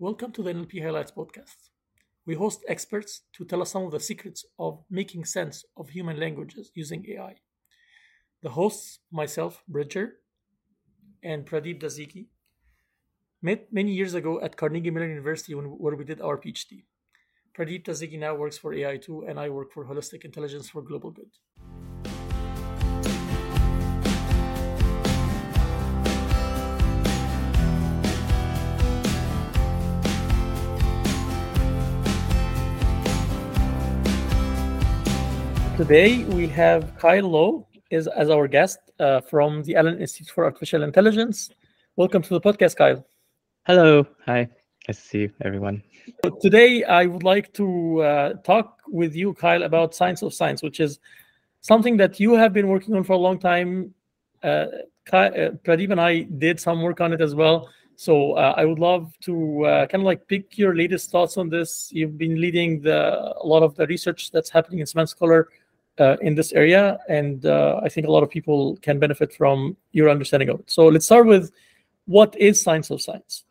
Welcome to the NLP Highlights podcast. We host experts to tell us some of the secrets of making sense of human languages using AI. The hosts, myself, Bridger, and Pradeep Dasigi, met many years ago at Carnegie Mellon University when, where we did our PhD. Pradeep Dasigi now works for AI2, and I work for Holistic Intelligence for Global Good. Today we have Kyle Lo is as our guest uh, from the Allen Institute for Artificial Intelligence. Welcome to the podcast, Kyle. Hello. Hi. Nice to see you, everyone. Today I would like to uh, talk with you, Kyle, about science of science, which is something that you have been working on for a long time. Uh, Kyle, uh, Pradeep and I did some work on it as well. So uh, I would love to uh, kind of like pick your latest thoughts on this. You've been leading the, a lot of the research that's happening in Semantic Scholar uh, in this area, and uh, I think a lot of people can benefit from your understanding of it. So let's start with what is science of science.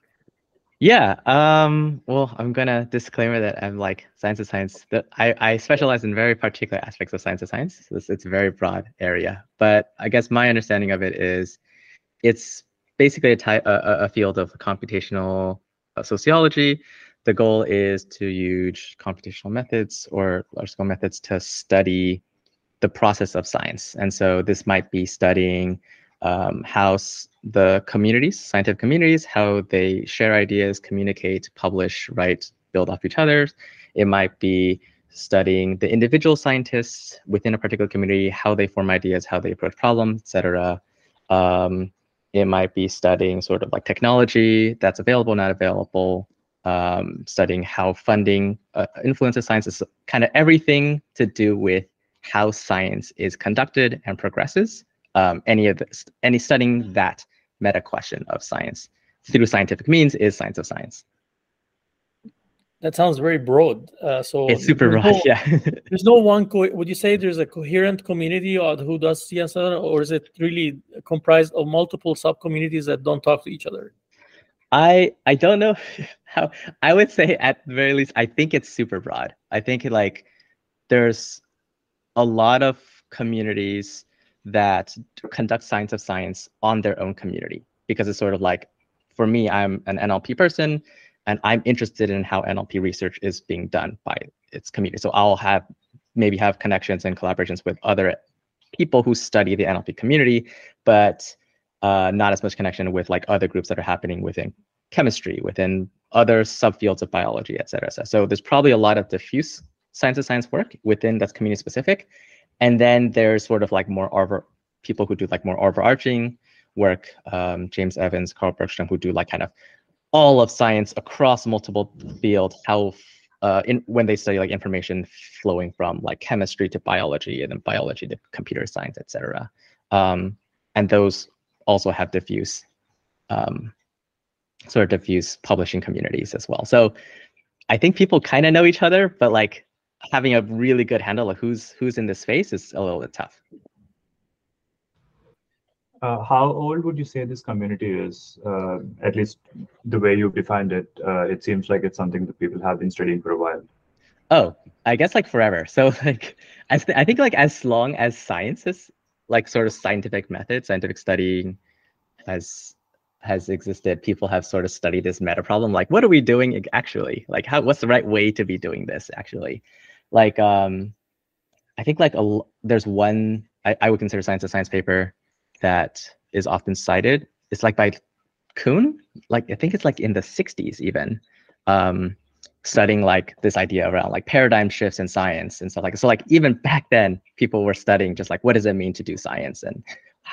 Yeah. Um, well, I'm gonna disclaimer that I'm like science of science. That I, I specialize in very particular aspects of science of science. So it's, it's a very broad area. But I guess my understanding of it is, it's basically a type a, a field of computational uh, sociology. The goal is to use computational methods or large scale methods to study the process of science. And so this might be studying um, how the communities, scientific communities, how they share ideas, communicate, publish, write, build off each other. It might be studying the individual scientists within a particular community, how they form ideas, how they approach problems, etc. Um, it might be studying sort of like technology that's available, not available, um, studying how funding uh, influences science, is kind of everything to do with how science is conducted and progresses. Um, any of this, any studying that meta question of science through scientific means is science of science. That sounds very broad. Uh, so it's super broad. No, yeah. there's no one. Co- would you say there's a coherent community or who does science, or is it really comprised of multiple sub communities that don't talk to each other? I I don't know how. I would say at the very least, I think it's super broad. I think like there's a lot of communities that conduct science of science on their own community because it's sort of like for me i'm an nlp person and i'm interested in how nlp research is being done by its community so i'll have maybe have connections and collaborations with other people who study the nlp community but uh, not as much connection with like other groups that are happening within chemistry within other subfields of biology et cetera, et cetera. so there's probably a lot of diffuse science of science work within that's community specific. And then there's sort of like more over people who do like more overarching work, um, James Evans, Carl Bergstrom, who do like kind of all of science across multiple fields, how uh, in when they study like information flowing from like chemistry to biology and then biology to computer science, etc. Um, and those also have diffuse um, sort of diffuse publishing communities as well. So I think people kind of know each other, but like having a really good handle of who's who's in this space is a little bit tough. Uh, how old would you say this community is? Uh, at least the way you've defined it, uh, it seems like it's something that people have been studying for a while. Oh, I guess like forever. So like, I, th- I think like as long as science is like sort of scientific method, scientific studying has has existed, people have sort of studied this meta problem. Like, what are we doing actually? Like, how what's the right way to be doing this actually? like um i think like a there's one I, I would consider science a science paper that is often cited it's like by kuhn like i think it's like in the 60s even um studying like this idea around like paradigm shifts in science and stuff like so like even back then people were studying just like what does it mean to do science and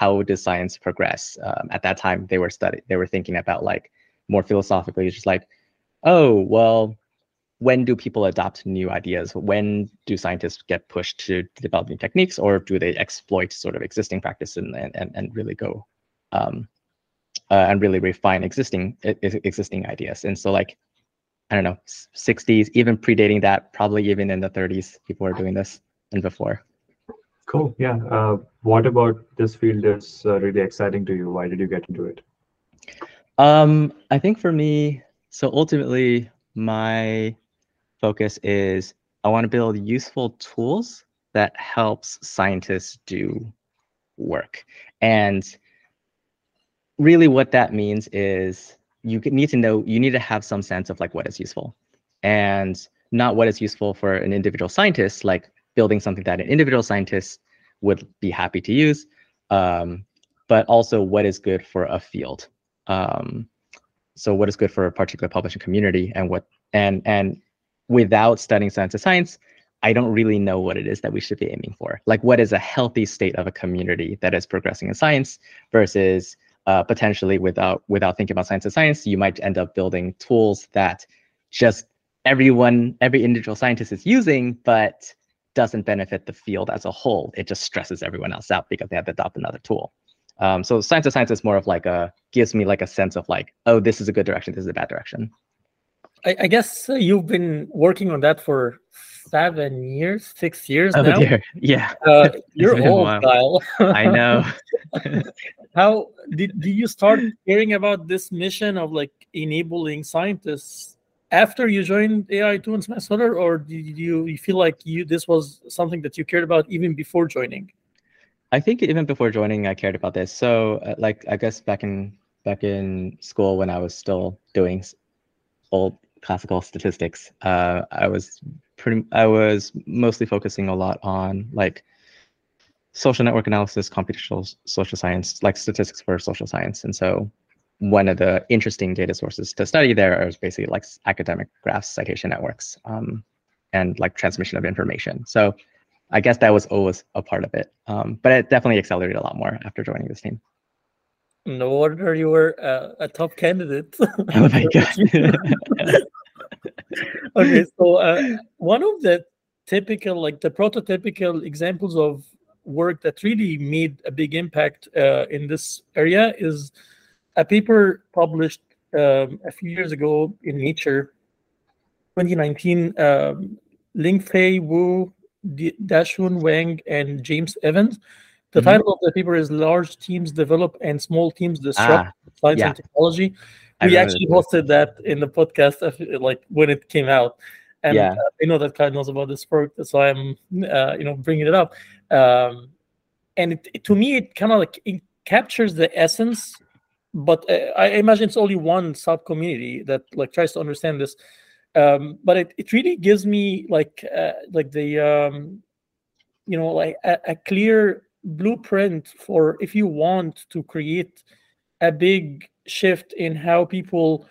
how does science progress um, at that time they were studying they were thinking about like more philosophically just like oh well when do people adopt new ideas? When do scientists get pushed to develop new techniques, or do they exploit sort of existing practice and and, and really go um, uh, and really refine existing existing ideas? And so, like, I don't know, 60s, even predating that, probably even in the 30s, people were doing this and before. Cool. Yeah. Uh, what about this field is uh, really exciting to you? Why did you get into it? Um, I think for me, So ultimately, my focus is I want to build useful tools that helps scientists do work. And really what that means is you need to know, you need to have some sense of like what is useful and not what is useful for an individual scientist, like building something that an individual scientist would be happy to use, um, but also what is good for a field. Um, so what is good for a particular publishing community and what and and without studying science of science, I don't really know what it is that we should be aiming for. Like what is a healthy state of a community that is progressing in science versus uh, potentially without without thinking about science of science, you might end up building tools that just everyone, every individual scientist is using, but doesn't benefit the field as a whole. It just stresses everyone else out because they have to adopt another tool. Um, so science of science is more of like a gives me like a sense of like, oh, this is a good direction, this is a bad direction. I, I guess uh, you've been working on that for seven years, six years oh, now. Dear. Yeah, uh, you're old, Kyle. I know. How did, did you start hearing about this mission of like enabling scientists after you joined AI2 and Semantic Scholar, or did you, you feel like you this was something that you cared about even before joining? I think even before joining, I cared about this. So, uh, like, I guess back in back in school when I was still doing old classical statistics, uh, I was pretty. I was mostly focusing a lot on like social network analysis, computational social science, like statistics for social science, and so one of the interesting data sources to study there is basically like academic graphs, citation networks, um, and like transmission of information. So I guess that was always a part of it. Um, but it definitely accelerated a lot more after joining this team. No wonder you were uh, a top candidate. oh my god. okay, so uh, one of the typical, like the prototypical examples of work that really made a big impact uh, in this area is a paper published um, a few years ago in Nature, 2019. Um, Lingfei Wu Dashun Wang and James Evans. The mm-hmm. title of the paper is "Large Teams Develop and Small Teams Disrupt ah, Science yeah. and Technology." We actually hosted that in the podcast, like when it came out, and yeah. uh, I know that Kyle knows about this work, so I'm, uh, you know, bringing it up. Um, and it, it, to me, it kind of like it captures the essence, but uh, I imagine it's only one sub community that like tries to understand this um, but it, it really gives me like uh, like the um, you know like a, a, clear blueprint for if you want to create a big shift in how people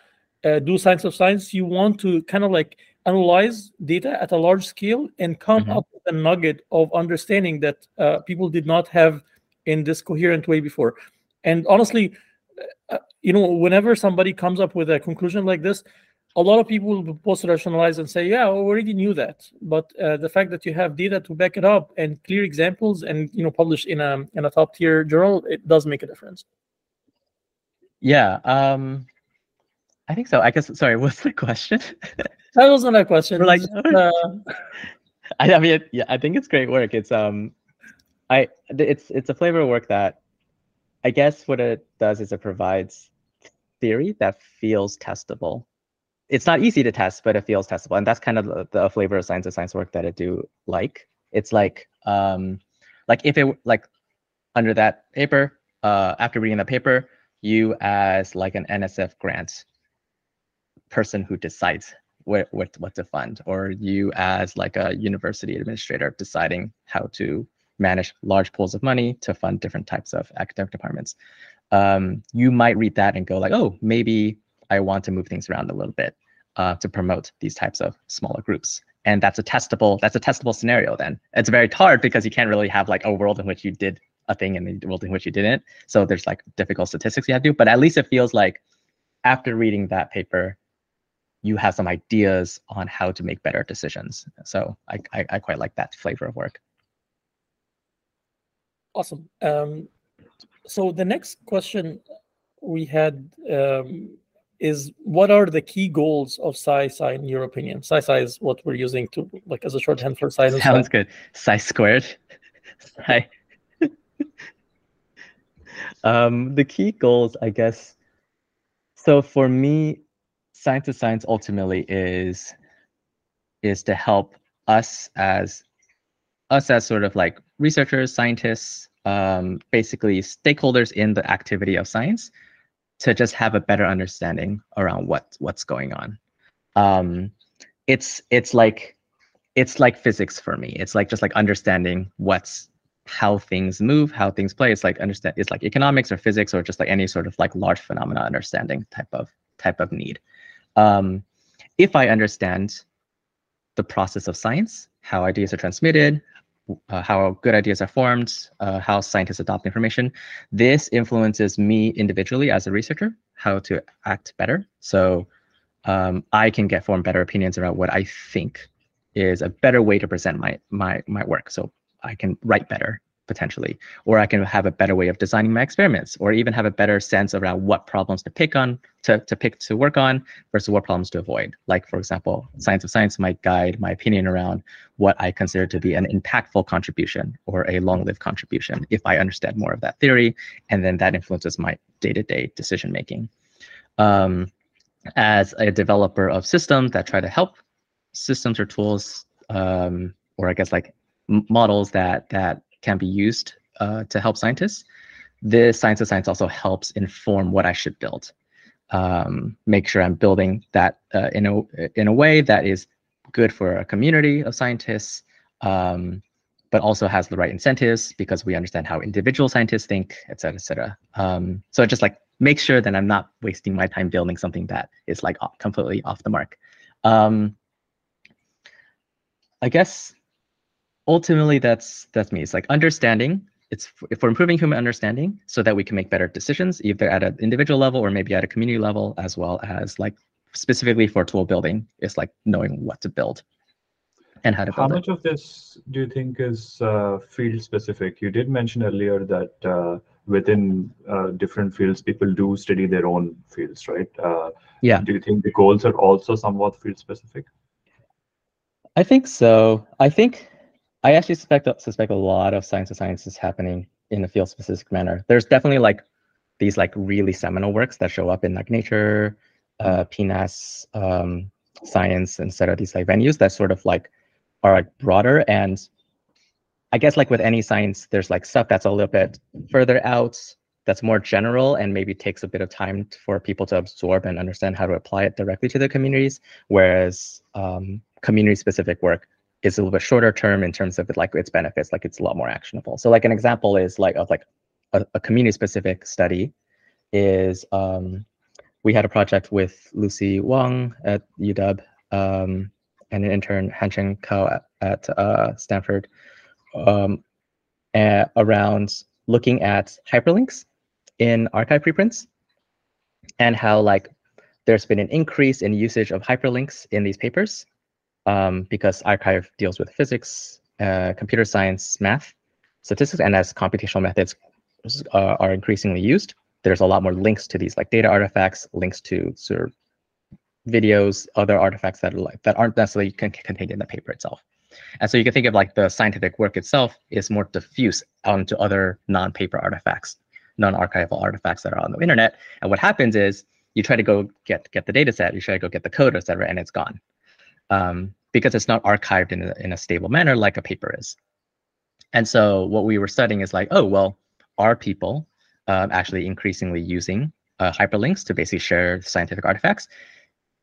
uh, do science of science you want to kind of like analyze data at a large scale and come mm-hmm. up with a nugget of understanding that uh, people did not have in this coherent way before and honestly you know whenever somebody comes up with a conclusion like this a lot of people will post rationalize and say, "Yeah, we already knew that." But uh, the fact that you have data to back it up and clear examples, and you know, published in a in a top tier journal, it does make a difference. Yeah, um, I think so. I guess. Sorry, what's the question? that wasn't a question. We're like, uh, I, I mean, yeah, I think it's great work. It's um, I it's it's a flavor of work that I guess what it does is it provides theory that feels testable it's not easy to test, but it feels testable. And that's kind of the, the flavor of science of science work that I do like. It's like um like if it like under that paper, uh after reading the paper, you as like an NSF grant person who decides what, what what to fund, or you as like a university administrator deciding how to manage large pools of money to fund different types of academic departments. Um, you might read that and go like, oh, maybe I want to move things around a little bit uh, to promote these types of smaller groups. And that's a testable, that's a testable scenario then. It's very hard because you can't really have like a world in which you did a thing and the world in which you didn't. So there's like difficult statistics you have to do, but at least it feels like after reading that paper, you have some ideas on how to make better decisions. So I, I, I quite like that flavor of work. Awesome. Um, so the next question we had um, is what are the key goals of SciSci in your opinion? SciSci is what we're using to like as a shorthand for science. Sounds good. Sci squared. Sci. um, the key goals, I guess. So for me, science to science ultimately is is to help us as us as sort of like researchers, scientists, um, basically stakeholders in the activity of science to just have a better understanding around what what's going on. Um, it's it's like it's like physics for me. It's like just like understanding what's how things move, how things play. It's like understand it's like economics or physics or just like any sort of like large phenomena understanding type of type of need. Um, if I understand the process of science, how ideas are transmitted, uh, how good ideas are formed, uh, how scientists adopt information. This influences me individually as a researcher, how to act better. So um, I can get form better opinions about what I think is a better way to present my my my work. So I can write better potentially, or I can have a better way of designing my experiments, or even have a better sense around what problems to pick on, to, to pick to work on versus what problems to avoid. Like for example, Science of Science might guide my opinion around what I consider to be an impactful contribution or a long-lived contribution if I understand more of that theory, and then that influences my day-to-day decision making. Um, as a developer of systems that try to help systems or tools, um, or I guess like models that that can be used uh, to help scientists. This science of science also helps inform what I should build. Um, make sure I'm building that uh, in a in a way that is good for a community of scientists, um, but also has the right incentives because we understand how individual scientists think, et cetera, et cetera. Um, so just like make sure that I'm not wasting my time building something that is like completely off the mark. Um, I guess ultimately that's that's me. It's like understanding. It's for improving human understanding so that we can make better decisions, either at an individual level or maybe at a community level, as well as like specifically for tool building, it's like knowing what to build and how to build. How much it. of this do you think is uh, field specific? You did mention earlier that uh, within uh, different fields, people do study their own fields, right? Uh, Yeah. Do you think the goals are also somewhat field specific? I think so. I think I actually suspect suspect a lot of science of science is happening in a field specific manner. There's definitely like these like really seminal works that show up in like Nature, uh, PNAS, um, Science, instead of these like venues that sort of like are like broader. And I guess like with any science, there's like stuff that's a little bit further out, that's more general, and maybe takes a bit of time for people to absorb and understand how to apply it directly to their communities. Whereas um, community specific work is a little bit shorter term in terms of like its benefits, like it's a lot more actionable. So like an example is like of like a, a community specific study is um, we had a project with Lucy Wang at UW um, and an intern Hancheng Cao at, at uh, Stanford um, around looking at hyperlinks in arXiv preprints and how like there's been an increase in usage of hyperlinks in these papers um, because arXiv deals with physics, uh, computer science, math, statistics, and as computational methods uh, are increasingly used, there's a lot more links to these like data artifacts, links to sort of videos, other artifacts that are like that aren't necessarily con- contained in the paper itself. And so you can think of like the scientific work itself is more diffuse onto other non-paper artifacts, non-archival artifacts that are on the internet. And what happens is you try to go get get the data set, you try to go get the code, et cetera, and it's gone. Um, because it's not archived in a, in a stable manner like a paper is. And so what we were studying is like, oh, well, are people um, actually increasingly using uh, hyperlinks to basically share scientific artifacts?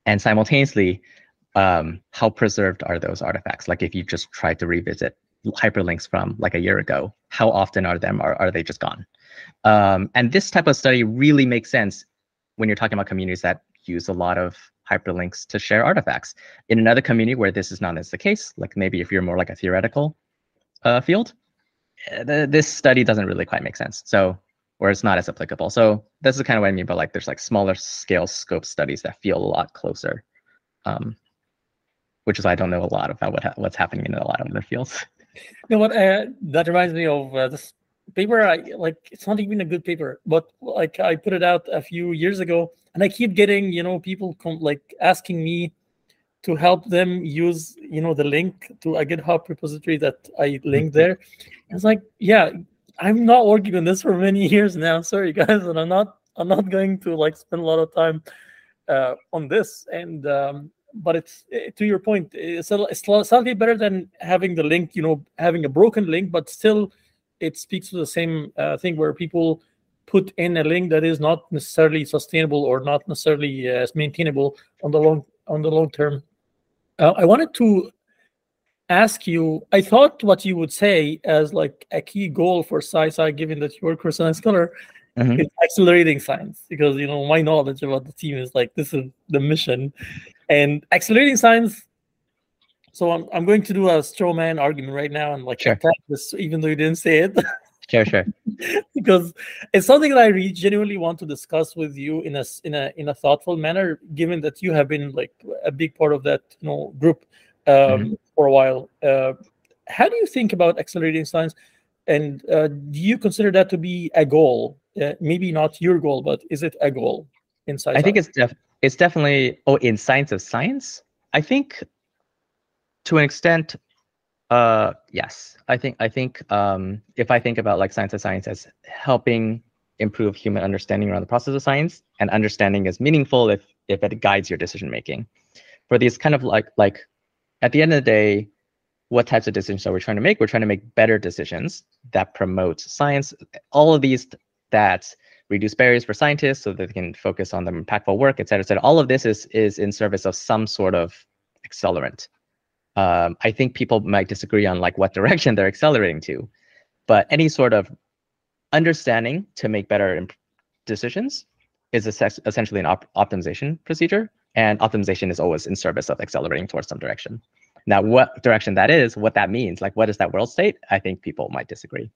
And simultaneously, um, how preserved are those artifacts? Like if you just try to revisit hyperlinks from like a year ago, how often are them, are, are they just gone? Um, and this type of study really makes sense when you're talking about communities that use a lot of hyperlinks to share artifacts. In another community where this is not as the case, like maybe if you're more like a theoretical uh, field, eh, this study doesn't really quite make sense. So, or it's not as applicable. So this is kind of what I mean by like there's like smaller scale scope studies that feel a lot closer, um, which is I don't know a lot about what ha- what's happening in a lot of other fields. You know what? Uh, that reminds me of uh, this paper. I like. It's not even a good paper, but like I put it out a few years ago, and I keep getting you know people come like asking me to help them use you know the link to a GitHub repository that I linked there. It's like, yeah, I'm not working on this for many years now. Sorry guys, and I'm not. I'm not going to like spend a lot of time uh, on this. And um, but it's to your point, it's, a, it's slightly better than having the link, you know, having a broken link, but still, it speaks to the same uh, thing where people put in a link that is not necessarily sustainable or not necessarily uh, maintainable on the long on the long term. Uh, I wanted to ask you. I thought what you would say as like a key goal for SciSci, given that you work for Semantic Scholar, mm-hmm. is accelerating science. Because you know my knowledge about the team is like this is the mission, and accelerating science. So I'm I'm going to do a straw man argument right now and like sure. attack this, even though you didn't say it. Sure, sure. because it's something that I really genuinely want to discuss with you in a in a in a thoughtful manner, given that you have been like a big part of that you know group um, mm-hmm. for a while. Uh, how do you think about accelerating science, and uh, do you consider that to be a goal? Uh, maybe not your goal, but is it a goal inside? I think it's def- it's definitely oh in science of science. I think to an extent uh, yes, I think I think um, if I think about like science of science as helping improve human understanding around the process of science, and understanding is meaningful if if it guides your decision making. For these kind of like like at the end of the day, what types of decisions are we trying to make? We're trying to make better decisions that promote science. All of these that reduce barriers for scientists so that they can focus on the impactful work, et cetera, et cetera. All of this is is in service of some sort of accelerant um, I think people might disagree on like what direction they're accelerating to, but any sort of understanding to make better decisions is essentially an op optimization procedure, and optimization is always in service of accelerating towards some direction. Now, what direction that is, what that means, like what is that world state? I think people might disagree.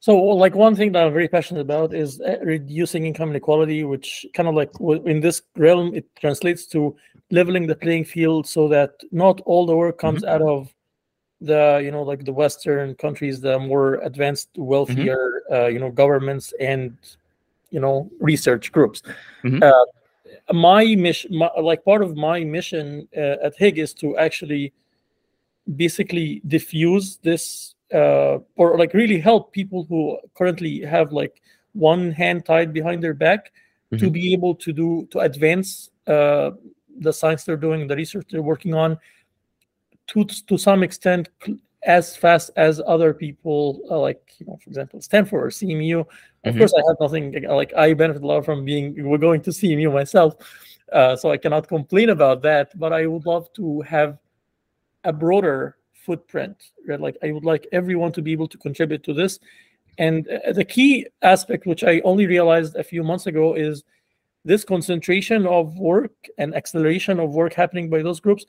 So, like one thing that I'm very passionate about is uh, reducing income inequality, which kind of like in this realm it translates to leveling the playing field so that not all the work comes mm-hmm. out of the you know like the Western countries, the more advanced, wealthier mm-hmm. uh, you know governments and you know research groups. Mm-hmm. Uh, my mission, my, like part of my mission uh, at Higg, is to actually basically diffuse this uh, or like really help people who currently have like one hand tied behind their back mm-hmm. to be able to do to advance uh, the science they're doing, the research they're working on, to to some extent as fast as other people uh, like you know for example stanford or cmu of mm-hmm. course i have nothing like i benefit a lot from being we're going to cmu myself uh, so i cannot complain about that but i would love to have a broader footprint right? Like i would like everyone to be able to contribute to this. And uh, the key aspect which i only realized a few months ago is this concentration of work and acceleration of work happening by those groups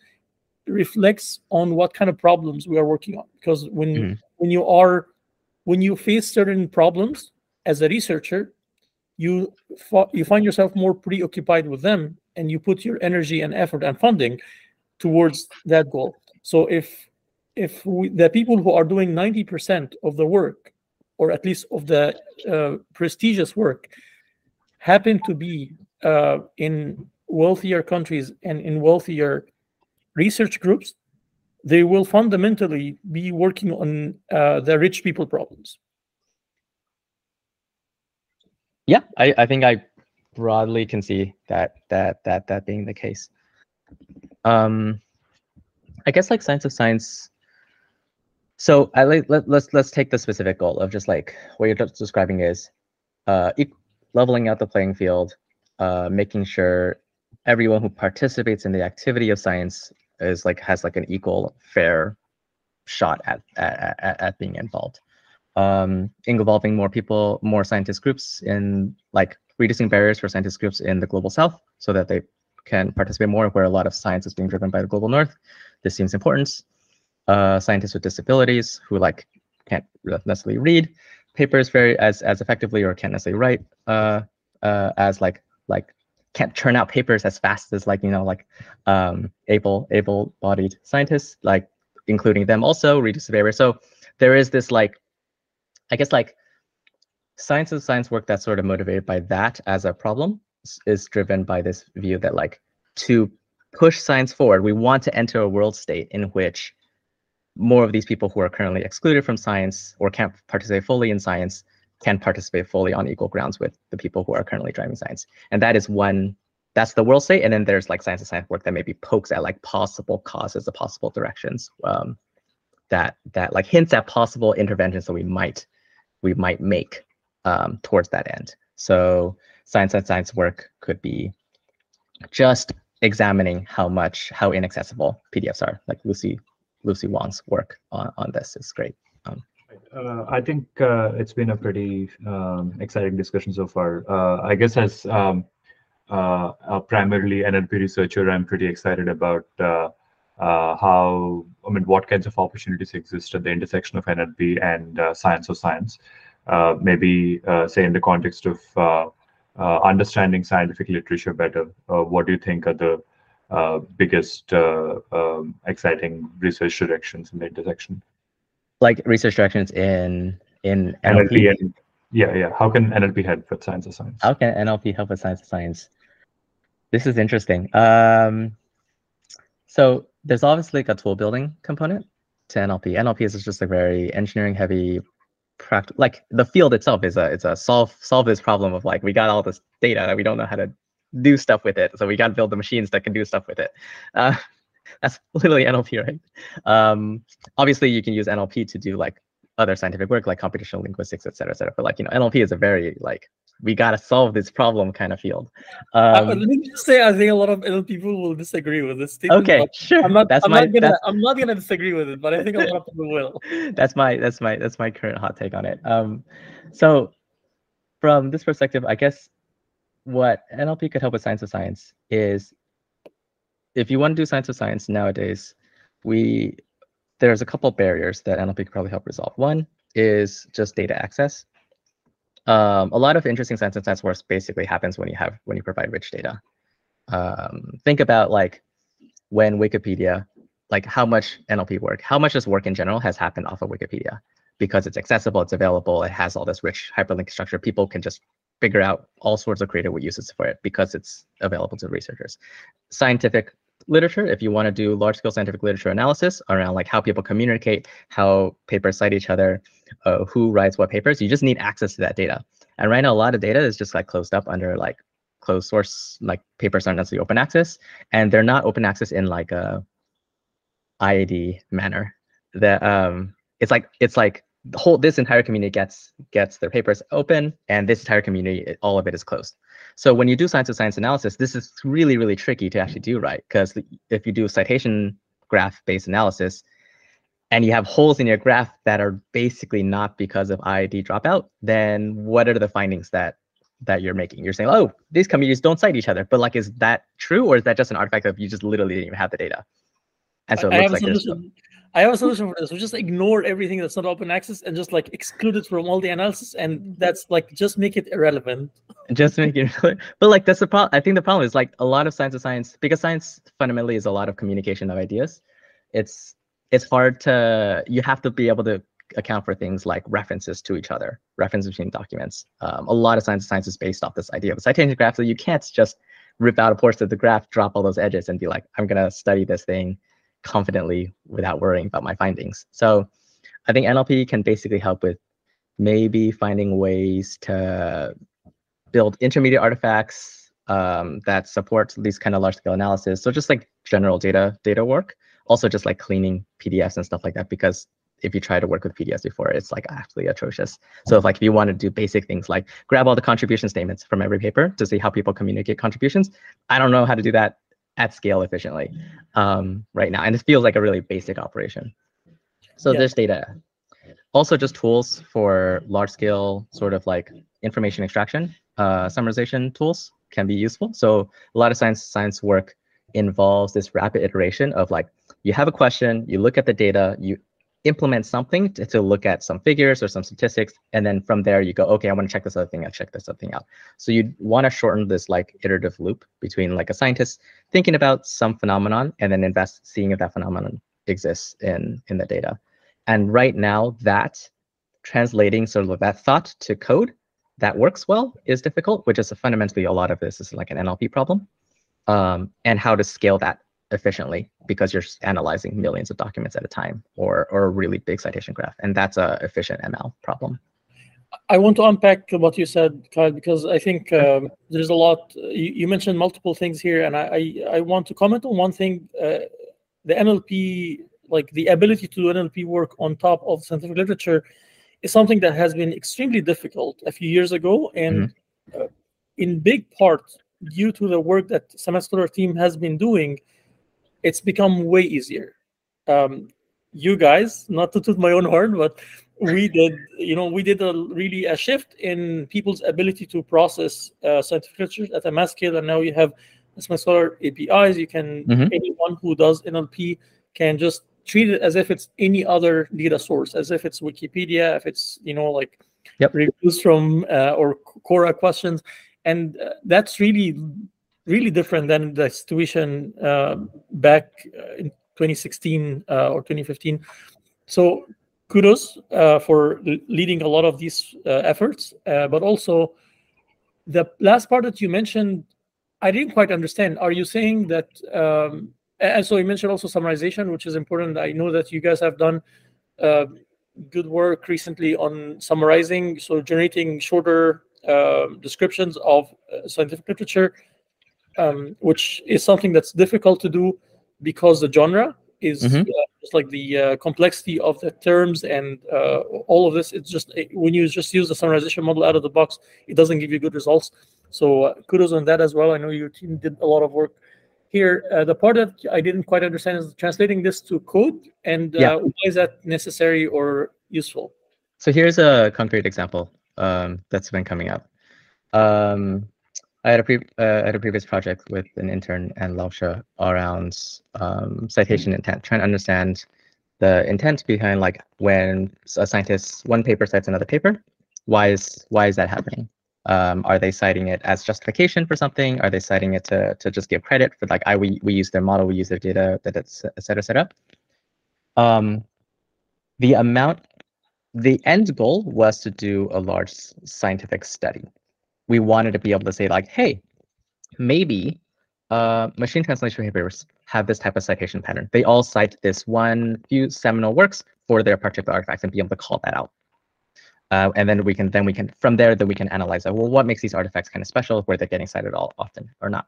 reflects on what kind of problems we are working on. Because when mm-hmm. when you are when you face certain problems as a researcher you you find yourself more preoccupied with them and you put your energy and effort and funding towards that goal. So if if we, the people who are doing 90% of the work or at least of the uh, prestigious work happen to be uh, in wealthier countries and in wealthier research groups, they will fundamentally be working on uh, the rich people problems. Yeah, I, I think I broadly can see that that that that being the case. Um, I guess like science of science. So I let, let's let's take the specific goal of just like what you're describing is uh, leveling out the playing field, uh, making sure everyone who participates in the activity of science is like has like an equal, fair shot at at, at, at being involved. Um, involving more people, more scientist groups in like reducing barriers for scientist groups in the global south so that they can participate more where a lot of science is being driven by the global north. This seems important. Uh, scientists with disabilities who like can't necessarily read papers very as as effectively or can't necessarily write uh, uh, as like like can't turn out papers as fast as like you know like um, able able bodied scientists like including them also reduce the barrier so there is this like i guess like science of science work that's sort of motivated by that as a problem is driven by this view that like to push science forward we want to enter a world state in which more of these people who are currently excluded from science or can't participate fully in science can participate fully on equal grounds with the people who are currently driving science. And that is one that's the world state. And then there's like science and science work that maybe pokes at like possible causes, the possible directions um, that that like hints at possible interventions that we might we might make um, towards that end. So science and science work could be just examining how much how inaccessible PDFs are. Like Lucy Lucy Wang's work on, on this is great. Um, uh, I think uh, it's been a pretty um, exciting discussion so far. Uh, I guess as um, uh, a primarily NLP researcher, I'm pretty excited about uh, uh, how, I mean, what kinds of opportunities exist at the intersection of NLP and science of science. maybe, say, in the context of understanding scientific literature better, what do you think are the uh, biggest uh, um, exciting research directions in the intersection? Like research directions in in NLP. NLP and, yeah, yeah. How can NLP help with science of science? How can NLP help with science of science? This is interesting. Um, so there's obviously like a tool building component to NLP. NLP is just a very engineering heavy practice. Like the field itself is a it's a solve solve this problem of like we got all this data that we don't know how to do stuff with it. So we got to build the machines that can do stuff with it. Uh, that's literally NLP, right? Um, obviously, you can use NLP to do like other scientific work like computational linguistics, et cetera, et cetera. But like, you know, NLP is a very like, we got to solve this problem kind of field. Uh, um, uh, let me just say, I think a lot of NLP people will disagree with this statement. Okay, sure. I'm not, that's I'm my, not gonna, I'm not gonna disagree with it, but I think a lot of people will. that's my, that's my, that's my current hot take on it. Um, so from this perspective, I guess what NLP could help with science of science is if you want to do science of science nowadays, we there's a couple barriers that NLP could probably help resolve. One is just data access. Um, a lot of interesting science and science work basically happens when you have when you provide rich data. Um, think about like when Wikipedia, like how much NLP work, how much this work in general has happened off of Wikipedia because it's accessible, it's available, it has all this rich hyperlink structure. People can just figure out all sorts of creative uses for it because it's available to researchers. Scientific literature, if you want to do large scale scientific literature analysis around like how people communicate, how papers cite each other, uh, who writes what papers, you just need access to that data. And right now, a lot of data is just like closed up under like closed source, like papers aren't necessarily open access, and they're not open access in like a IID manner. That um, it's like it's like the whole this entire community gets gets their papers open and this entire community all of it is closed so when you do science of science analysis this is really really tricky to actually do right because if you do citation graph based analysis and you have holes in your graph that are basically not because of IID dropout, then what are the findings that that you're making? You're saying, oh, these communities don't cite each other, but like, is that true, or is that just an artifact of you just literally didn't even have the data? And so it looks like there's I have a solution for this. We just ignore everything that's not open access and just like exclude it from all the analysis, and that's like just make it irrelevant. Just make it, but like that's the problem. I think the problem is like a lot of science of science because science fundamentally is a lot of communication of ideas. It's it's hard to you have to be able to account for things like references to each other, references between documents. Um, a lot of science of science is based off this idea of a citation graph, so you can't just rip out a portion of the graph, drop all those edges, and be like, I'm gonna study this thing confidently without worrying about my findings. So I think NLP can basically help with maybe finding ways to build intermediate artifacts um, that support these kind of large scale analysis. So just like general data data work, also just like cleaning PDFs and stuff like that, because if you try to work with PDFs before, it's like absolutely atrocious. So if like if you want to do basic things like grab all the contribution statements from every paper to see how people communicate contributions, I don't know how to do that at scale efficiently um, right now. And it feels like a really basic operation. So yeah. there's data. Also just tools for large scale sort of like information extraction, uh, summarization tools can be useful. So a lot of science science work involves this rapid iteration of like, you have a question, you look at the data, you implement something to, to, look at some figures or some statistics. And then from there you go, okay, I want to check this other thing, I check this other thing out. So you want to shorten this like iterative loop between like a scientist thinking about some phenomenon and then invest seeing if that phenomenon exists in, in the data. And right now that translating sort of that thought to code that works well is difficult, which is fundamentally a lot of this is like an NLP problem. Um, and how to scale that efficiently because you're analyzing millions of documents at a time or or a really big citation graph and that's a efficient ml problem I want to unpack what you said, Kyle, because I think um, there's a lot. You, you, mentioned multiple things here, and I, I, I want to comment on one thing. Uh, the NLP, like the ability to do NLP work on top of scientific literature, is something that has been extremely difficult a few years ago, and mm-hmm. uh, in big part due to the work that Scholar team has been doing, it's become way easier. Um, you guys, not to toot my own horn, but we did, you know, we did a really a shift in people's ability to process uh, scientific literature at a mass scale, and now you have Scholar APIs. You can mm-hmm. anyone who does NLP can just treat it as if it's any other data source, as if it's Wikipedia, if it's you know like yep. reviews from uh, or Quora questions, and uh, that's really really different than the situation uh, back uh, in 2016 uh, or 2015. So kudos uh, for leading a lot of these efforts, but also the last part that you mentioned, I didn't quite understand. Are you saying that? Um, and so you mentioned also summarization, which is important. I know that you guys have done uh, good work recently on summarizing, so generating shorter uh, descriptions of uh, scientific literature, um, which is something that's difficult to do because the genre is mm-hmm. uh, just like the uh, complexity of the terms and uh, all of this. It's just when you just use the summarization model out of the box, it doesn't give you good results. So kudos on that as well. I know your team did a lot of work here, uh, the part that I didn't quite understand is translating this to code, and uh, yeah. why is that necessary or useful? So here's a concrete example um, that's been coming up. Um, I had a pre- uh, had a previous project with an intern and Lausha around um, citation mm-hmm. intent, trying to understand the intent behind like when a scientist one paper cites another paper. Why is why is that happening? Um, are they citing it as justification for something? Are they citing it to, to just give credit for like, I we, we use their model, we use their data, that it's et cetera, et cetera. Um, the amount, the end goal was to do a large scientific study. We wanted to be able to say like, hey, maybe uh, machine translation papers have this type of citation pattern. They all cite this one few seminal works for their particular artifacts and be able to call that out. Uh, and then we can then we can from there then we can analyze that. well what makes these artifacts kind of special where they're getting cited all often or not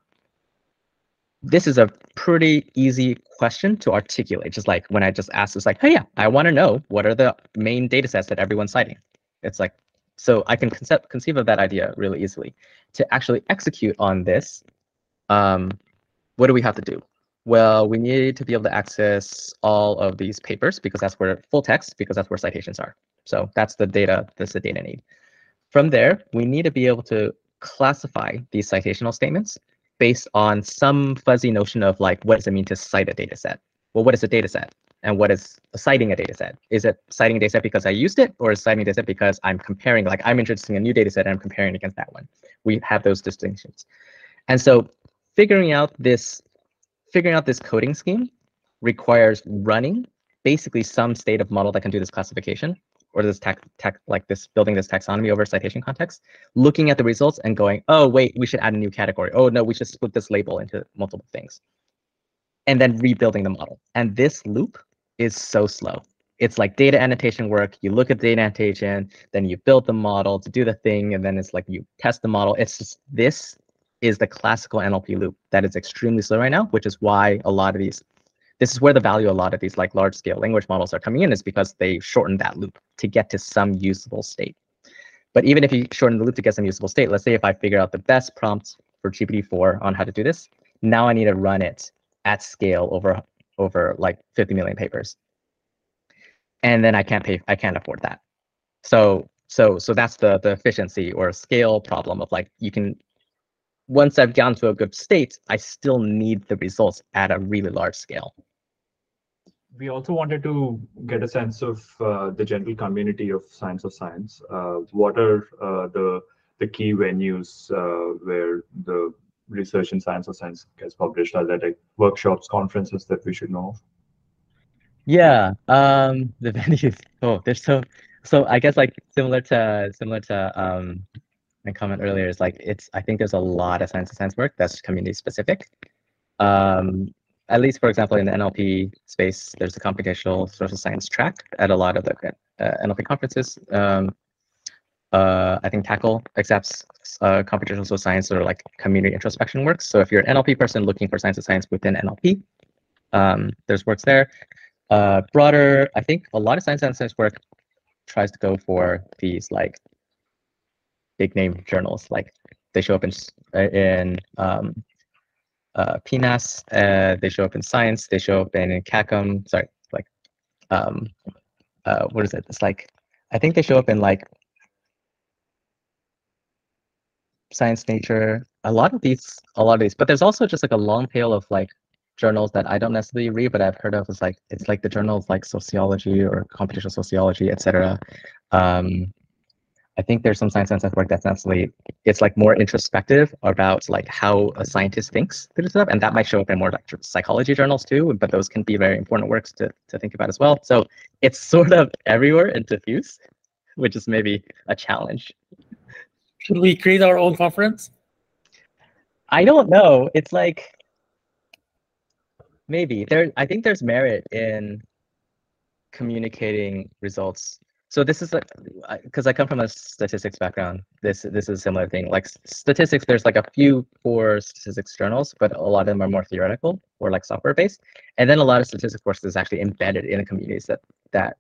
this is a pretty easy question to articulate just like when i just asked it's like hey yeah i want to know what are the main data sets that everyone's citing it's like so i can concept, conceive of that idea really easily to actually execute on this um, what do we have to do well we need to be able to access all of these papers because that's where full text because that's where citations are so that's the data, that's the data need. From there, we need to be able to classify these citational statements based on some fuzzy notion of like, what does it mean to cite a data set? Well, what is a data set? And what is citing a data set? Is it citing a data set because I used it or is citing a data set because I'm comparing, like I'm introducing a new data set and I'm comparing against that one. We have those distinctions. And so figuring out this, figuring out this coding scheme requires running basically some state of model that can do this classification or this tech, tech like this building this taxonomy over citation context, looking at the results and going, oh, wait, we should add a new category. Oh, no, we should split this label into multiple things. And then rebuilding the model. And this loop is so slow. It's like data annotation work. You look at data annotation, then you build the model to do the thing, and then it's like you test the model. It's just this is the classical NLP loop that is extremely slow right now, which is why a lot of these this is where the value a lot of these like large scale language models are coming in is because they shorten that loop to get to some usable state. But even if you shorten the loop to get some usable state, let's say if I figure out the best prompts for GPT-4 on how to do this, now I need to run it at scale over over like 50 million papers. And then I can't pay, I can't afford that. So so so that's the the efficiency or scale problem of like you can once I've gotten to a good state, I still need the results at a really large scale. We also wanted to get a sense of uh, the general community of science of science. Uh, what are uh, the the key venues uh, where the research in science or science gets published? Are there like workshops, conferences that we should know of? Yeah, um, the venues. Oh, there's so so. I guess like similar to similar to um, my comment earlier is like it's I think there's a lot of science of science work that's community specific. Um, at least, for example, in the NLP space, there's a computational social science track at a lot of the uh, NLP conferences. Um, uh, I think TACL accepts uh, computational social science or like community introspection works. So if you're an NLP person looking for science of science within NLP, um, there's works there. Uh, broader, I think a lot of science and science work tries to go for these like big name journals. Like they show up in in um, uh, PNAS, uh, they show up in Science, they show up in, in CACM. Sorry, like um, uh, what is it? It's like I think they show up in like Science, Nature. A lot of these, a lot of these, but there's also just like a long tail of like journals that I don't necessarily read, but I've heard of. It's like it's like the journals like sociology or computational sociology, etc. Um, I think there's some science and science work that's necessarily it's like more introspective about like how a scientist thinks through stuff, and that might show up in more like psychology journals too. But those can be very important works to to think about as well. So it's sort of everywhere and diffuse, which is maybe a challenge. Should we create our own conference? I don't know. It's like maybe there. I think there's merit in communicating results so this is like because I come from a statistics background. This this is a similar thing. Like statistics, there's like a few core statistics journals, but a lot of them are more theoretical or like software based. And then a lot of statistics courses is actually embedded in the communities that that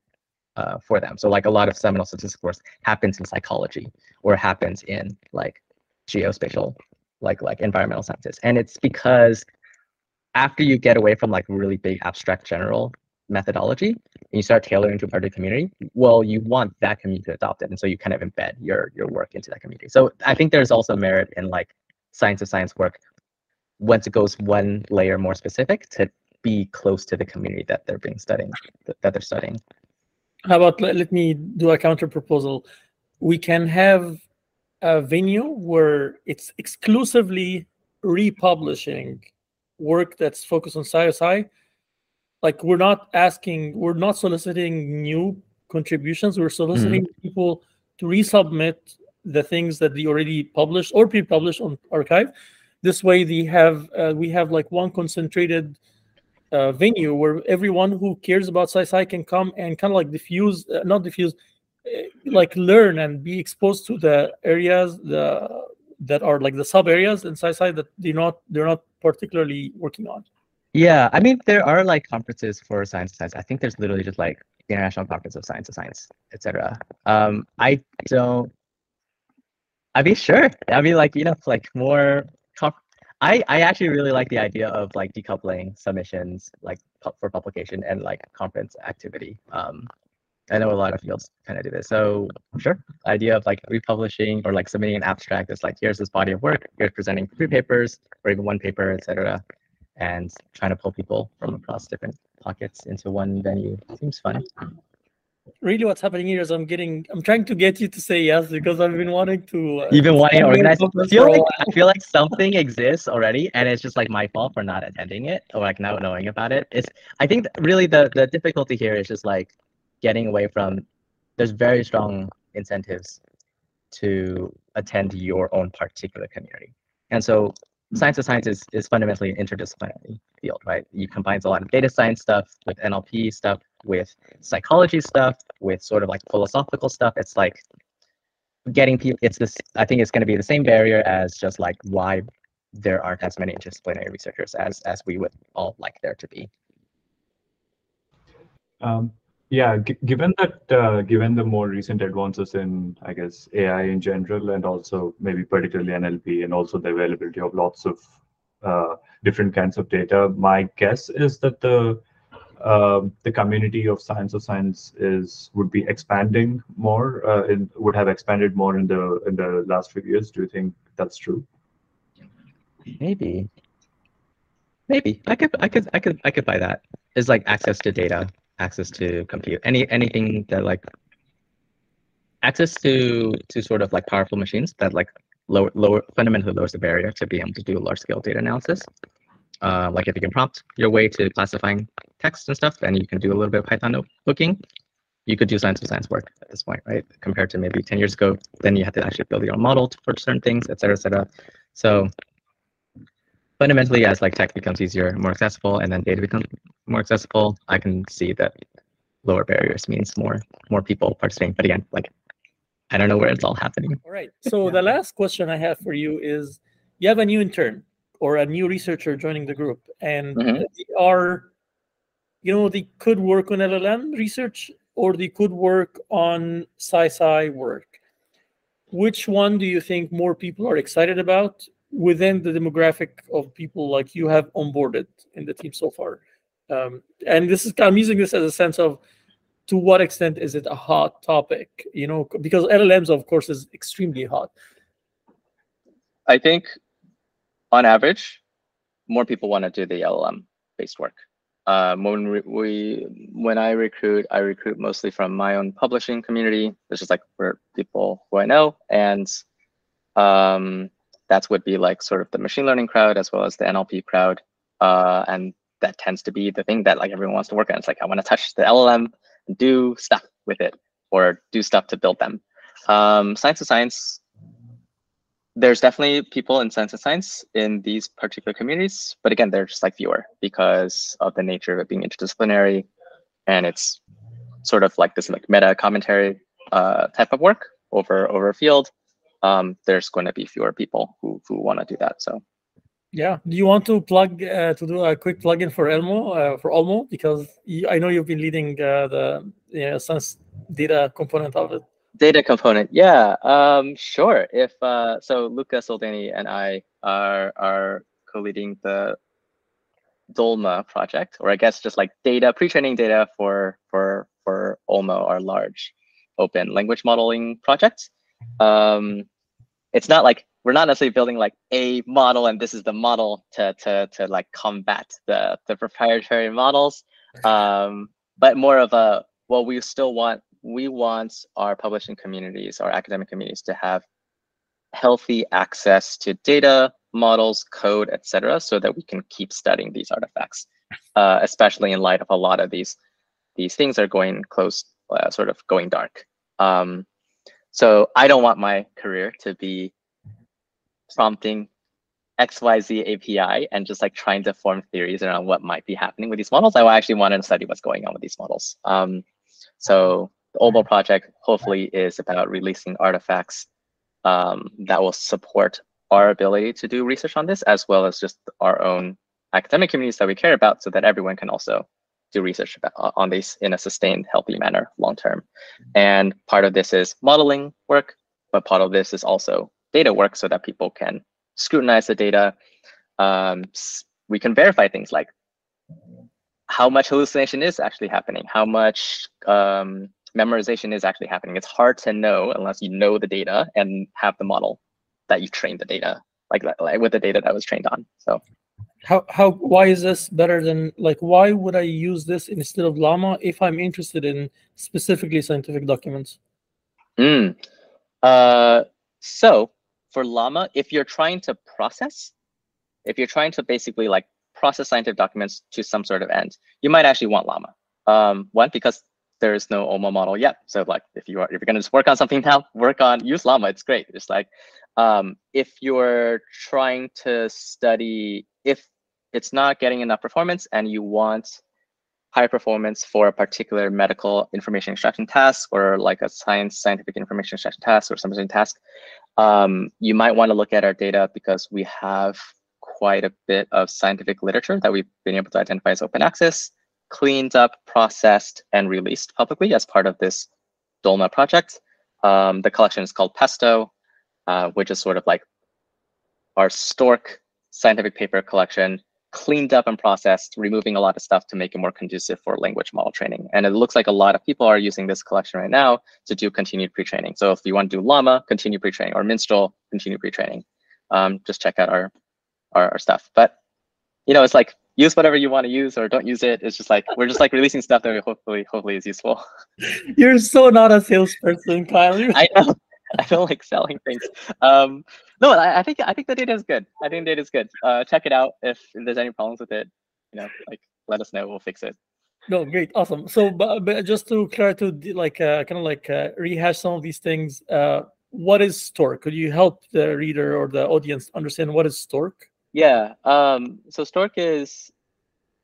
uh, for them. So like a lot of seminal statistics course happens in psychology or happens in like geospatial, like like environmental sciences. And it's because after you get away from like really big abstract general methodology and you start tailoring to a particular community, well, you want that community to adopt it. And so you kind of embed your your work into that community. So I think there's also merit in like science of science work once it goes one layer more specific to be close to the community that they're being studying that they're studying. How about let, me do a counter proposal? We can have a venue where it's exclusively republishing work that's focused on sci like we're not asking we're not soliciting new contributions we're soliciting mm-hmm. people to resubmit the things that they already published or pre-published on arXiv. this way they have uh, we have like one concentrated uh, venue where everyone who cares about sci can come and kind of like diffuse uh, not diffuse uh, like learn and be exposed to the areas the that are like the sub areas in sci that they're not they're not particularly working on yeah, I mean there are like conferences for science science. I think there's literally just like the International Conference of Science of Science, etc. Um, I don't. I mean, sure. I mean, like you know, like more. I I actually really like the idea of like decoupling submissions, like for publication and like conference activity. Um, I know a lot of fields kind of do this. So sure, idea of like republishing or like submitting an abstract is like here's this body of work, here's presenting three papers or even one paper, etc and trying to pull people from across different pockets into one venue seems fun. Really, what's happening here is I'm getting, I'm trying to get you to say yes because I've been wanting to. Uh, You've been wanting to organize. I feel like I feel like something exists already, and it's just like my fault for not attending it or like not knowing about it. It's I think really the the difficulty here is just like getting away from. There's very strong incentives to attend your own particular community, and so science of science is, is fundamentally an interdisciplinary field, right? You combines a lot of data science stuff with NLP stuff, with psychology stuff, with sort of like philosophical stuff. It's like getting people, it's this, I think it's going to be the same barrier as just like why there aren't as many interdisciplinary researchers as, as we would all like there to be. Um, yeah, given that, uh, given the more recent advances in, I guess, AI in general, and also maybe particularly NLP, and also the availability of lots of uh, different kinds of data, my guess is that the uh, the community of science of science is would be expanding more, uh, would have expanded more in the in the last few years. Do you think that's true? Maybe, maybe I could I could I could I could buy that. Is like access to data access to compute any anything that like access to to sort of like powerful machines that like lower lower fundamentally lowers the barrier to be able to do large scale data analysis uh, like if you can prompt your way to classifying text and stuff and you can do a little bit of python notebooking you could do science of science work at this point right compared to maybe 10 years ago then you had to actually build your own model for certain things et cetera et cetera so fundamentally as like tech becomes easier more accessible and then data becomes more accessible i can see that lower barriers means more more people participating but again like I don't know where it's all happening. All right. So the last question I have for you is: You have a new intern or a new researcher joining the group, and Mhm. they are, you know, they could work on LLM research or they could work on SciSci work. Which one do you think more people are excited about within the demographic of people like you have onboarded in the team so far? Um, and this is I'm using this as a sense of to what extent is it a hot topic? You know, because LLMs, of course, is extremely hot. I think on average, more people want to do the LLM based work. Um, when we, we when I recruit, I recruit mostly from my own publishing community. It's is like for people who I know, and um, that's would be like sort of the machine learning crowd as well as the NLP crowd, uh, and that tends to be the thing that like everyone wants to work on. It's like I want to touch the LLM, and do stuff with it, or do stuff to build them. Um, science of science there's definitely people in science and science in these particular communities, but again, they're just like fewer because of the nature of it being interdisciplinary, and it's sort of like this like meta commentary uh, type of work over over a field. Um, there's going to be fewer people who who want to do that. So Yeah. Do you want to plug uh, to do a quick plugin for Elmo uh, for Olmo because you, I know you've been leading uh, the you know, sense data component of it. Data component, yeah, um, sure. If uh, so, Luca Soldaini and I are are co-leading the Dolma project, or I guess just like data pre-training data for for for Olmo, our large open language modeling project. Um, it's not like we're not necessarily building like a model and this is the model to to to like combat the the proprietary models, um, but more of a well, we still want we want our publishing communities, our academic communities to have healthy access to data, models, code, etc., so that we can keep studying these artifacts, uh, especially in light of a lot of these these things are going close, uh, sort of going dark. Um, so I don't want my career to be prompting XYZ API and just like trying to form theories around what might be happening with these models. I actually want to study what's going on with these models. Um, so the Olmo project hopefully is about releasing artifacts um, that will support our ability to do research on this, as well as just our own academic communities that we care about, so that everyone can also do research about, on these in a sustained, healthy manner long term. And part of this is modeling work, but part of this is also data work, so that people can scrutinize the data. Um, we can verify things like how much hallucination is actually happening, how much um, memorization is actually happening. It's hard to know unless you know the data and have the model that you trained the data, like, like with the data that was trained on. So how how why is this better than like why would I use this instead of Llama if I'm interested in specifically scientific documents? Mm. Uh, so for Llama, if you're trying to process, if you're trying to basically like process scientific documents to some sort of end, you might actually want Llama. Um, one because there is no Olmo model yet. So like if you are if you're gonna just work on something now, work on use Llama. It's great. It's like um, if you're trying to study if it's not getting enough performance and you want high performance for a particular medical information extraction task or like a science scientific information extraction task or something task, um, you might want to look at our data because we have quite a bit of scientific literature that we've been able to identify as open access cleaned up, processed, and released publicly as part of this Dolma project. Um, the collection is called peS2o, uh, which is sort of like our S2ORC scientific paper collection, cleaned up and processed, removing a lot of stuff to make it more conducive for language model training. And it looks like a lot of people are using this collection right now to do continued pre-training. So if you want to do Llama, continue pre-training, or Mistral, continue pre-training. Um, just check out our, our, our stuff. But you know, it's like use whatever you want to use or don't use it. It's just like we're just like releasing stuff that we hopefully hopefully is useful. You're so not a salesperson, Kyle. I know. I don't like selling things. Um, no, I, I, think I think the data is good. I think data is good. Uh, check it out. If, if there's any problems with it, you know, like let us know. We'll fix it. No, great, awesome. So, but, but just to try to like uh, kind of like uh, rehash some of these things. Uh, what is S2ORC? Could you help the reader or the audience understand what is S2ORC? Yeah. Um, so S2ORC is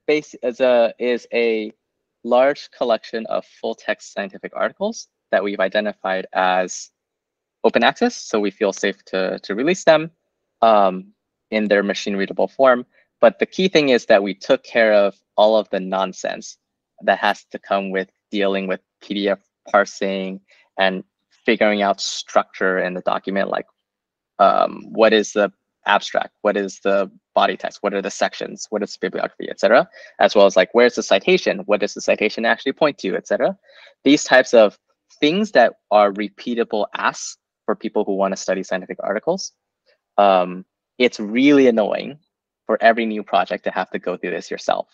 base as a is a large collection of full text scientific articles that we've identified as open access, so we feel safe to, to release them um, in their machine readable form. But the key thing is that we took care of all of the nonsense that has to come with dealing with PDF parsing and figuring out structure in the document, like um, what is the abstract, what is the body text, what are the sections, what is the bibliography, etc., as well as like where's the citation, what does the citation actually point to, etc. These types of things that are repeatable asks for people who want to study scientific articles. Um, it's really annoying for every new project to have to go through this yourself.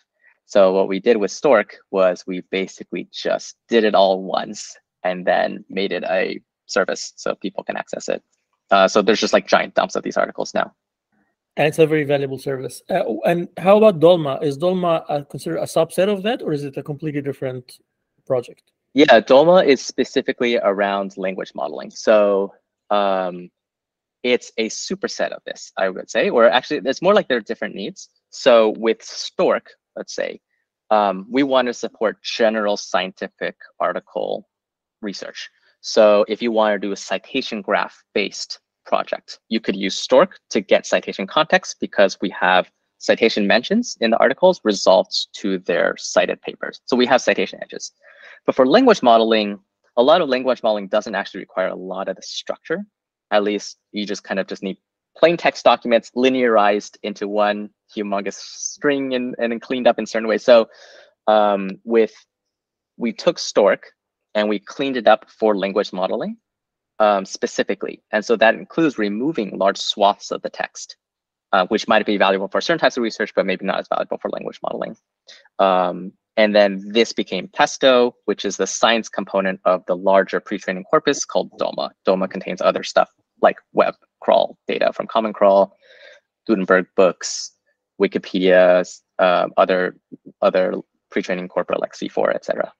So what we did with S2ORC was we basically just did it all once and then made it a service so people can access it. Uh, so there's just like giant dumps of these articles now. And it's a very valuable service. Uh, and how about Dolma? Is Dolma uh, considered a subset of that, or is it a completely different project? Yeah, Dolma is specifically around language modeling. So um, it's a superset of this, I would say, or actually, it's more like there are different needs. So with S2ORC, let's say, um, we want to support general scientific article research. So if you want to do a citation graph based project, you could use S2ORC to get citation context because we have citation mentions in the articles results to their cited papers. So we have citation edges. But for language modeling, a lot of language modeling doesn't actually require a lot of the structure. At least you just kind of just need plain text documents linearized into one humongous string and, and cleaned up in certain ways. So um, with we took S2ORC and we cleaned it up for language modeling um, specifically. And so that includes removing large swaths of the text, uh, which might be valuable for certain types of research, but maybe not as valuable for language modeling. Um, and then this became peS2o, which is the science component of the larger pre-training corpus called Dolma. Dolma contains other stuff like web crawl data from Common Crawl, Gutenberg books, Wikipedia, uh, other other pre-training corpora like C4, etc.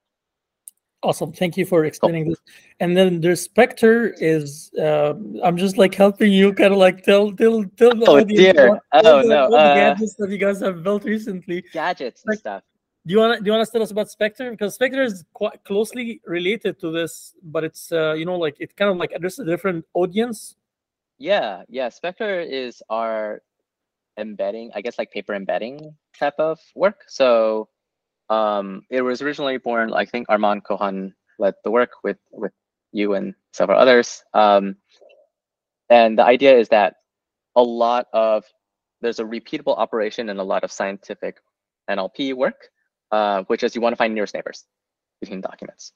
Awesome. Thank you for explaining cool. this. And then the SPECTER is uh, I'm just like helping you kind of like tell tell tell the oh, audience dear. what, oh the, no. what uh, gadgets that you guys have built recently. Gadgets and stuff. Do you want to do you want to tell us about SPECTER because SPECTER is quite closely related to this, but it's uh, you know like it kind of like addresses a different audience. Yeah, yeah. SPECTER is our embedding, I guess like paper embedding type of work. So um, it was originally born, I think Arman Cohan led the work with, with you and several others. Um, and the idea is that a lot of, there's a repeatable operation in a lot of scientific NLP work, uh, which is you want to find nearest neighbors between documents.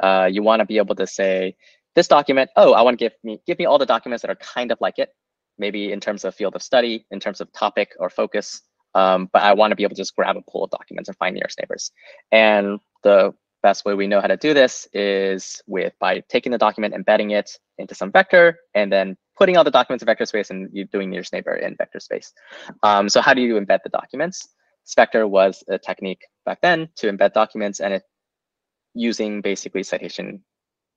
Uh, you want to be able to say, this document, oh, I want to give me give me all the documents that are kind of like it, maybe in terms of field of study, in terms of topic or focus. Um, but I want to be able to just grab a pool of documents and find nearest neighbors. And the best way we know how to do this is with by taking the document, embedding it into some vector, and then putting all the documents in vector space and you doing nearest neighbor in vector space. Um, so how do you embed the documents? SPECTER was a technique back then to embed documents and it using basically citation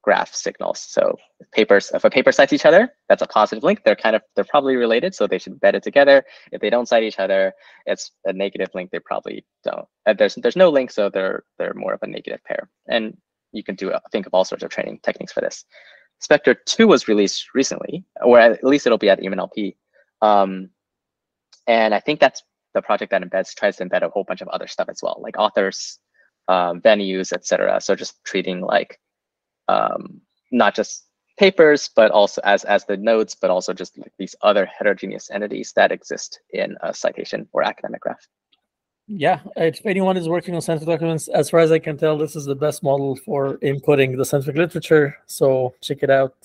graph signals. So if papers, if a paper cites each other, that's a positive link. They're kind of, they're probably related, so they should embed it together. If they don't cite each other, it's a negative link. They probably don't. Uh, there's there's no link, so they're they're more of a negative pair. And you can do think of all sorts of training techniques for this. SPECTER 2 was released recently, or at least it'll be at EMNLP. Um, and I think that's the project that embeds tries to embed a whole bunch of other stuff as well, like authors, um, venues, etc. So just treating like um, not just papers, but also as as the nodes, but also just like these other heterogeneous entities that exist in a citation or academic graph. Yeah, if anyone is working on scientific documents, as far as I can tell, this is the best model for inputting the scientific literature. So check it out.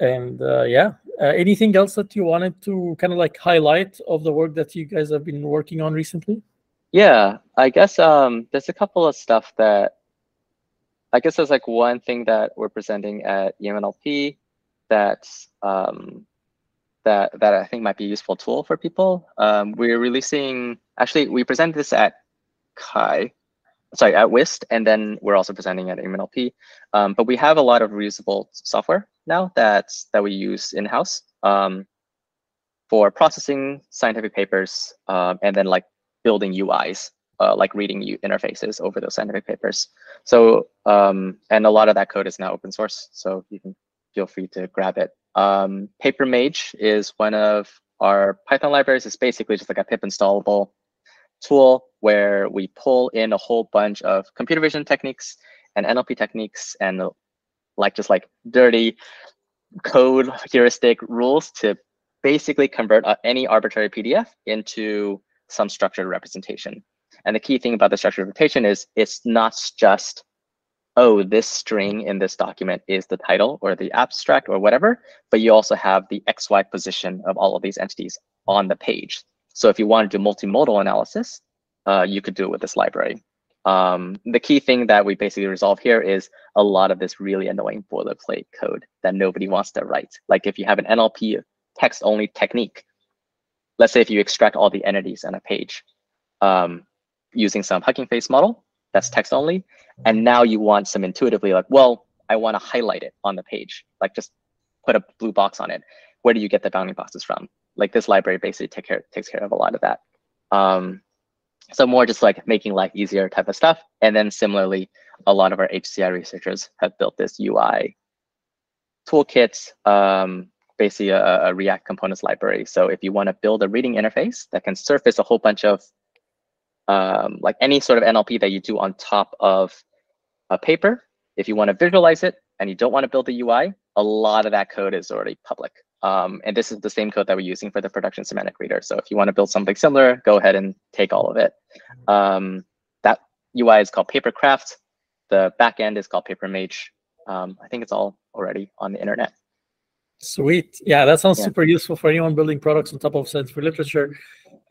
And uh, yeah, uh, anything else that you wanted to kind of like highlight of the work that you guys have been working on recently? Yeah, I guess um, there's a couple of stuff that I guess there's like one thing that we're presenting at EMNLP that um, that that I think might be a useful tool for people. Um, we're releasing actually we presented this at CHI, sorry at UIST, and then we're also presenting at EMNLP. Um, but we have a lot of reusable software now that that we use in house um, for processing scientific papers um, and then like building UIs uh, like reading interfaces over those scientific papers. So, um, and a lot of that code is now open source, so you can feel free to grab it Um, PaperMage is one of our Python libraries. It's basically just like a pip installable tool where we pull in a whole bunch of computer vision techniques and NLP techniques and like just like dirty code heuristic rules to basically convert any arbitrary PDF into some structured representation. And the key thing about the structured representation is it's not just, oh, this string in this document is the title or the abstract or whatever, but you also have the XY position of all of these entities on the page. So if you want to do multimodal analysis, uh, you could do it with this library. Um, the key thing that we basically resolve here is a lot of this really annoying boilerplate code that nobody wants to write. Like if you have an NLP text-only technique, let's say if you extract all the entities on a page um, using some Hugging Face model, that's text only, and now you want some intuitively like, well, I want to highlight it on the page, like just put a blue box on it. Where do you get the bounding boxes from? Like this library basically take care, takes care of a lot of that. Um, so more just like making life easier type of stuff. And then similarly, a lot of our HCI researchers have built this UI toolkit, um, basically a, a, React components library. So if you want to build a reading interface that can surface a whole bunch of um, like any sort of NLP that you do on top of a paper, if you want to visualize it and you don't want to build the UI, a lot of that code is already public. Um, and this is the same code that we're using for the production semantic reader. So if you want to build something similar, go ahead and take all of it. Um, that UI is called Papercraft. The backend is called PaperMage. Um, I think it's all already on the internet. Sweet. Yeah, that sounds yeah. super useful for anyone building products on top of scientific literature.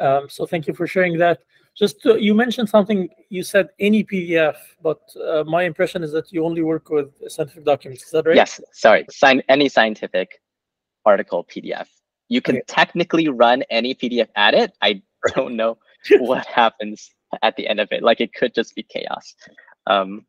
Um, so thank you for sharing that. Just to, you mentioned something. You said any PDF, but uh, my impression is that you only work with scientific documents. Is that right? Yes. Sorry. Sign any scientific article PDF. You can okay. technically run any PDF at it. I don't know what happens at the end of it. Like it could just be chaos. Um,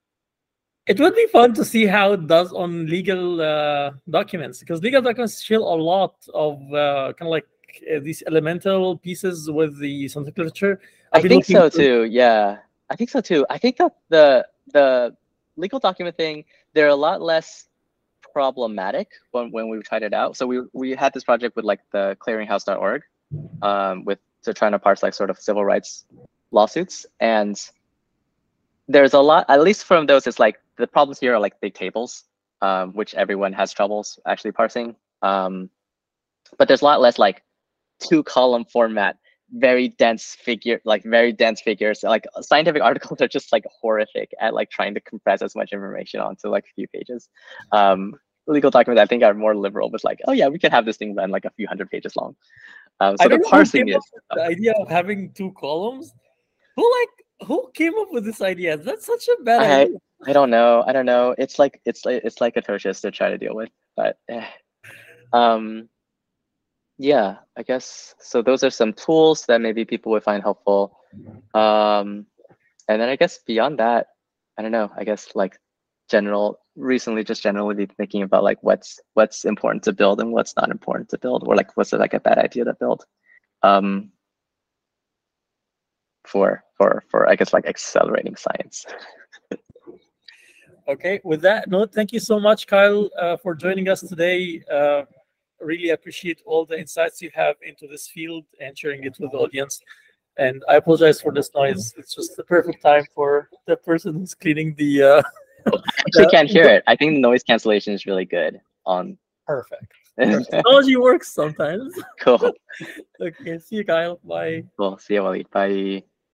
it would be fun to see how it does on legal uh, documents because legal documents share a lot of uh, kind of like uh, these elemental pieces with the literature. i think so too. Yeah, I think so too. I think that the the legal document thing, they're a lot less problematic when, when we tried it out. So we we had this project with like the clearinghouse.org um, with to trying to parse like sort of civil rights lawsuits. And there's a lot, at least from those, it's like the problems here are like big tables, um, which everyone has troubles actually parsing. Um, but there's a lot less like two column format very dense figure like very dense figures. Like scientific articles are just like horrific at like trying to compress as much information onto like a few pages. Um legal documents i think are more liberal with like oh yeah we can have this thing run like a few hundred pages long. Um so the parsing is the idea of having two columns. Who like who came up with this idea? That's such a bad I, idea. I don't know. I don't know. It's like it's like it's like atrocious to try to deal with but eh. um yeah, I guess so. Those are some tools that maybe people would find helpful. Um, and then I guess beyond that, I don't know. I guess like general recently, just generally thinking about like what's what's important to build and what's not important to build, or like what's like a bad idea to build. Um, for for for I guess like accelerating science. okay, with that note, thank you so much, Kyle, uh, for joining us today. Uh, really appreciate all the insights you have into this field and sharing it with the audience. And I apologize for this noise. It's just the perfect time for the person who's cleaning the. Uh, I actually can't hear it. I think the noise cancellation is really good on. Perfect. Technology works sometimes. Cool. okay. See you, Kyle. Bye. Cool. See you, Wally. Bye.